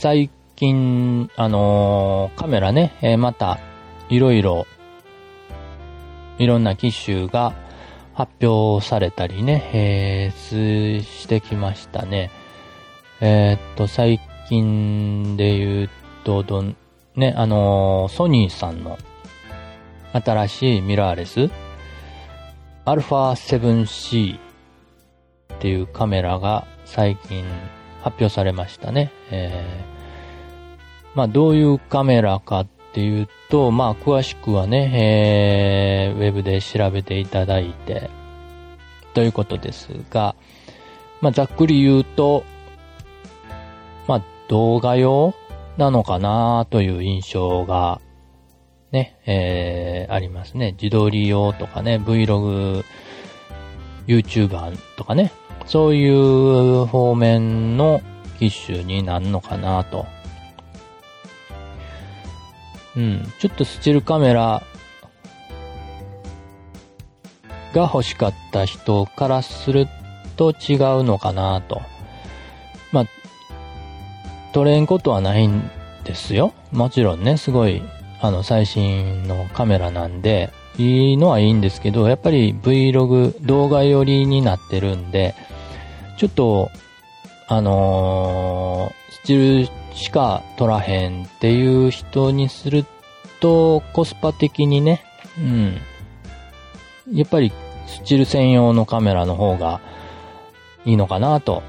最近、あのーカメラね、えーまた、いろいろ、いろんな機種が発表されたりね、えーしてきましたね。えーっと、最近で言うと、どん、ね、あのーソニーさんの新しいミラーレス、α7C っていうカメラが最近発表されましたね。えーまあどういうカメラかっていうと、まあ詳しくはね、えーウェブで調べていただいて、ということですが、まあざっくり言うと、まあ動画用なのかなという印象がね、えーありますね。自撮り用とかね、Vlog、YouTuber とかね、そういう方面の機種になるのかなと。うん、ちょっとスチールカメラが欲しかった人からすると違うのかなと。まあ、取れんことはないんですよ。もちろんね、すごい、あの、最新のカメラなんで、いいのはいいんですけど、やっぱり Vlog 動画寄りになってるんで、ちょっと、あのースチールしか撮らへんっていう人にすると、コスパ的にね、うん。やっぱり、スチール専用のカメラの方がいいのかなと。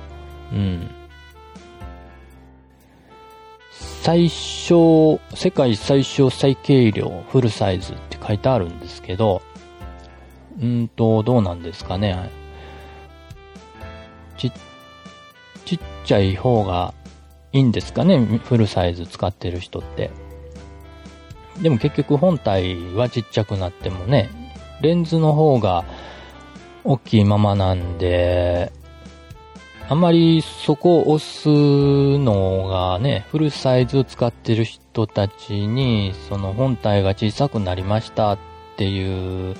うん。最小、世界最小最軽量フルサイズって書いてあるんですけど、うんと、どうなんですかね。ち、ちっちゃい方がいいんですかね？フルサイズ使ってる人って。でも結局本体はちっちゃくなってもね、レンズの方が大きいままなんで、あんまりそこを押すのがね、フルサイズ使ってる人たちに、その本体が小さくなりましたっていう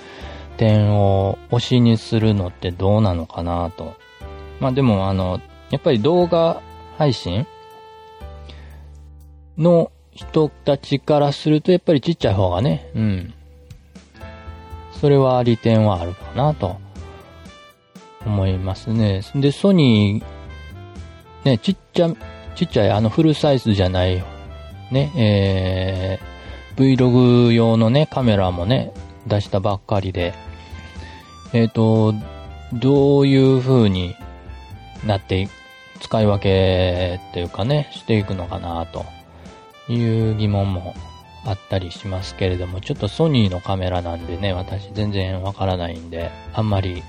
点を推しにするのってどうなのかなと。まあでもあの、やっぱり動画配信の人たちからすると、やっぱりちっちゃい方がね、うん。それは利点はあるかなと思いますね。で、ソニー、ね、ちっちゃ、ちっちゃいあのフルサイズじゃない、ね、えー、Vlog 用のね、カメラもね、出したばっかりで、えっ、と、どういう風になってい使い分けっていうかね、していくのかなという疑問もあったりしますけれども、ちょっとソニーのカメラなんでね、私全然わからないんで、あんまり、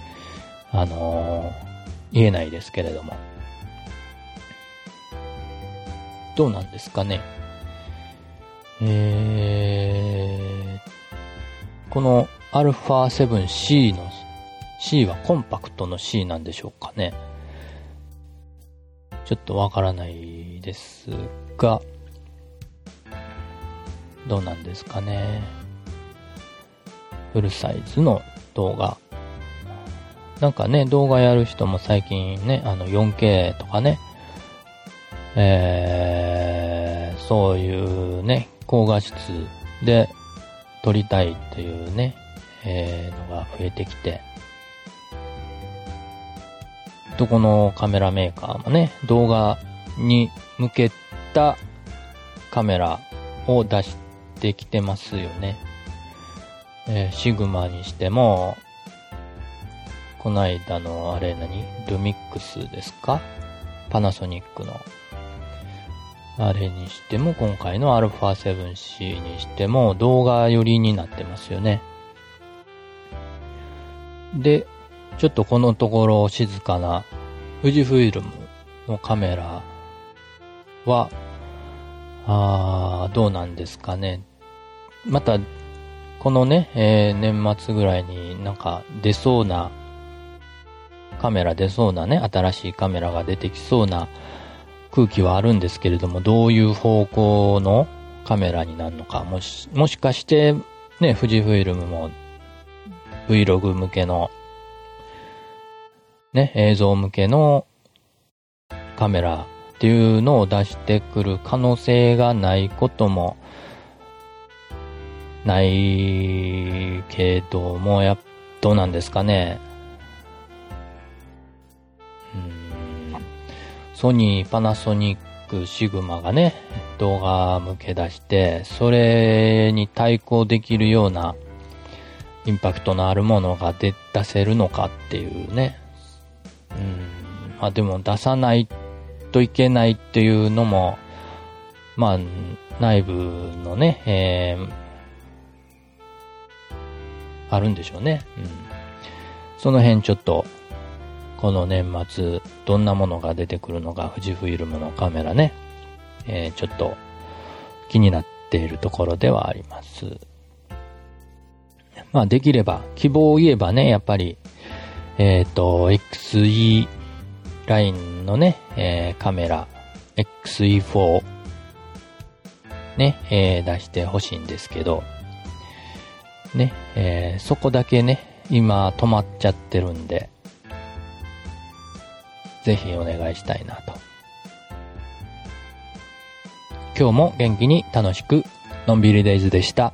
あのー言えないですけれども。どうなんですかね？えー、この α7C の C はコンパクトの C なんでしょうかね？ちょっとわからないですが、どうなんですかね。フルサイズの動画。なんかね、動画やる人も最近ね、あの 4K とかね、えー、そういうね、高画質で撮りたいっていうね、えー、のが増えてきて、どこのカメラメーカーもね、動画に向けたカメラを出してきてますよね。えーシグマにしても、この間のあれ何？ルミックスですか？パナソニックの。あれにしても、今回の α7C にしても動画寄りになってますよね。で、ちょっとこのところ静かな富士フイルムのカメラは、あどうなんですかね。また、このね、えー年末ぐらいになんか出そうな、カメラ出そうなね、新しいカメラが出てきそうな空気はあるんですけれども、どういう方向のカメラになるのか、もし、もしかして、ね、富士フイルムも Vlog 向けの、ね、映像向けのカメラっていうのを出してくる可能性がないこともないけども、や、どうなんですかね。ソニー、パナソニック、シグマがね、動画向け出して、それに対抗できるようなインパクトのあるものが出せるのかっていうね。うん。まあでも出さないといけないっていうのも、まあ、内部のね、えー、あるんでしょうね。うん。その辺ちょっと、この年末、どんなものが出てくるのか、富士フイルムのカメラね、えー、ちょっと気になっているところではあります。まあできれば、希望を言えばね、やっぱり、えっ、ー、と、XE ラインのね、えー、カメラ、XE4 ね、えー、出してほしいんですけど、ね、えー、そこだけね、今止まっちゃってるんで、ぜひお願いしたいなと。今日も元気に楽しく、のんびりデイズでした。